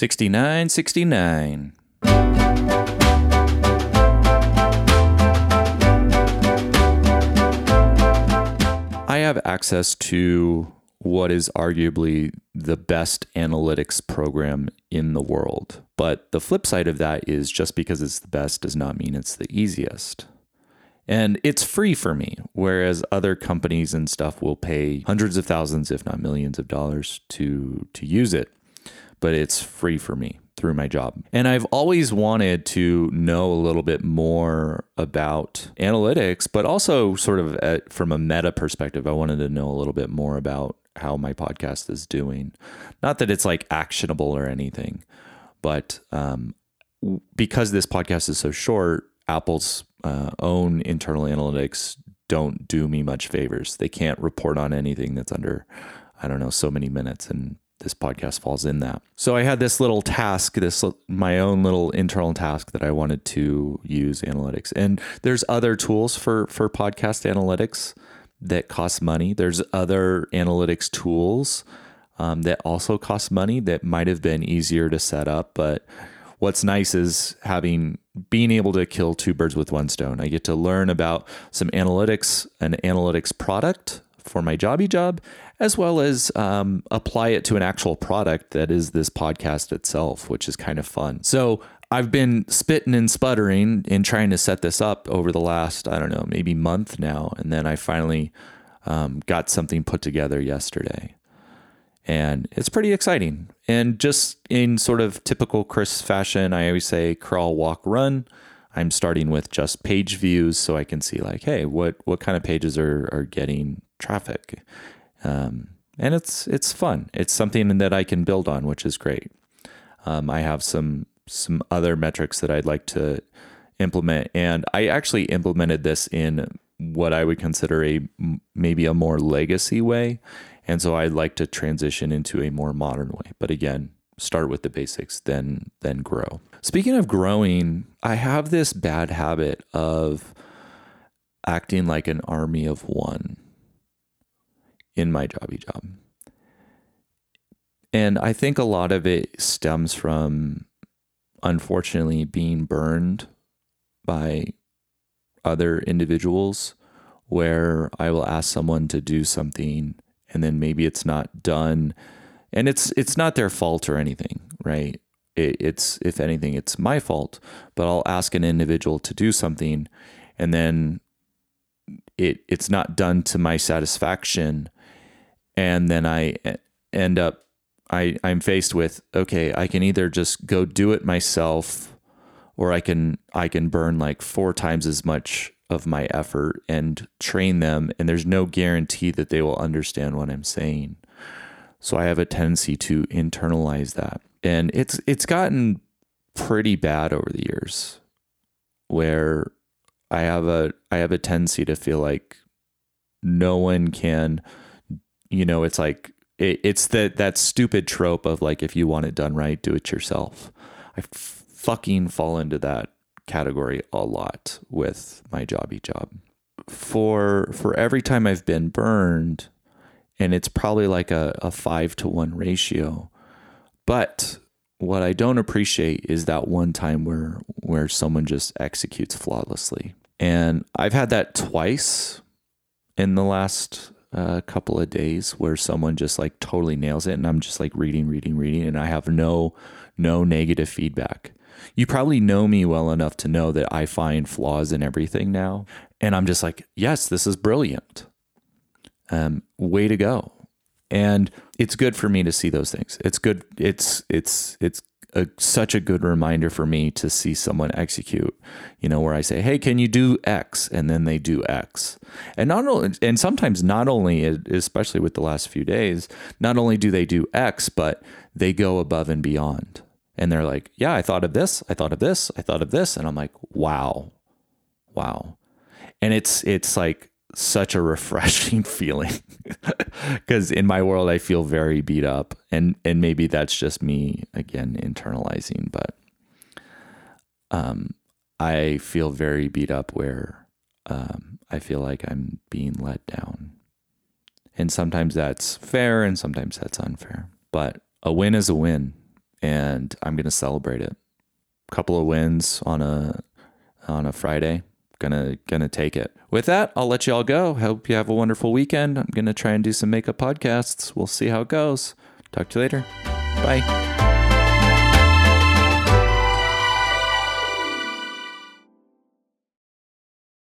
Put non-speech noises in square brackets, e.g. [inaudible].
6969. I have access to what is arguably the best analytics program in the world. But the flip side of that is just because it's the best does not mean it's the easiest. And it's free for me, whereas other companies and stuff will pay hundreds of thousands, if not millions of dollars to to use it. But it's free for me through my job. And I've always wanted to know a little bit more about analytics, but also sort of at, from a meta perspective, I wanted to know a little bit more about how my podcast is doing. Not that it's like actionable or anything, but um, because this podcast is so short, Apple's uh, own internal analytics don't do me much favors. They can't report on anything that's under, I don't know, so many minutes. And this podcast falls in that. So I had this little task, this my own little internal task that I wanted to use analytics. And there's other tools for for podcast analytics that cost money. There's other analytics tools um, that also cost money that might have been easier to set up, but what's nice is having being able to kill two birds with one stone. I get to learn about some analytics, an analytics product for my jobby job, as well as um, apply it to an actual product that is this podcast itself, which is kind of fun. So I've been spitting and sputtering in trying to set this up over the last, I don't know, maybe month now. And then I finally um, got something put together yesterday. And it's pretty exciting. And just in sort of typical Chris fashion, I always say crawl, walk, run. I'm starting with just page views so I can see like, hey, what what kind of pages are are getting traffic, um, and it's it's fun. It's something that I can build on, which is great. Um, I have some some other metrics that I'd like to implement, and I actually implemented this in what I would consider a maybe a more legacy way, and so I'd like to transition into a more modern way. But again, start with the basics, then then grow. Speaking of growing, I have this bad habit of acting like an army of one in my jobby job. And I think a lot of it stems from unfortunately being burned by other individuals where I will ask someone to do something and then maybe it's not done and it's it's not their fault or anything, right? It, it's if anything it's my fault, but I'll ask an individual to do something and then it it's not done to my satisfaction and then I end up I I'm faced with okay, I can either just go do it myself or I can I can burn like four times as much of my effort and train them and there's no guarantee that they will understand what I'm saying. So I have a tendency to internalize that. And it's it's gotten pretty bad over the years where I have a I have a tendency to feel like no one can you know, it's like it, it's that that stupid trope of like if you want it done right, do it yourself. I f- fucking fall into that category a lot with my jobby job. For for every time I've been burned, and it's probably like a, a five to one ratio. But what I don't appreciate is that one time where where someone just executes flawlessly. And I've had that twice in the last a couple of days where someone just like totally nails it and I'm just like reading, reading, reading and I have no no negative feedback. You probably know me well enough to know that I find flaws in everything now and I'm just like, "Yes, this is brilliant." Um way to go. And it's good for me to see those things. It's good it's it's it's a, such a good reminder for me to see someone execute, you know, where I say, "Hey, can you do X?" and then they do X. And not only and sometimes not only especially with the last few days, not only do they do X, but they go above and beyond. And they're like, "Yeah, I thought of this. I thought of this. I thought of this." And I'm like, "Wow. Wow." And it's it's like such a refreshing [laughs] feeling because in my world I feel very beat up and and maybe that's just me again internalizing but um I feel very beat up where um I feel like I'm being let down and sometimes that's fair and sometimes that's unfair but a win is a win and I'm to celebrate it. Couple of wins on a on a Friday. Gonna gonna take it. With that, I'll let you all go. Hope you have a wonderful weekend. I'm gonna try and do some makeup podcasts. We'll see how it goes. Talk to you later. Bye.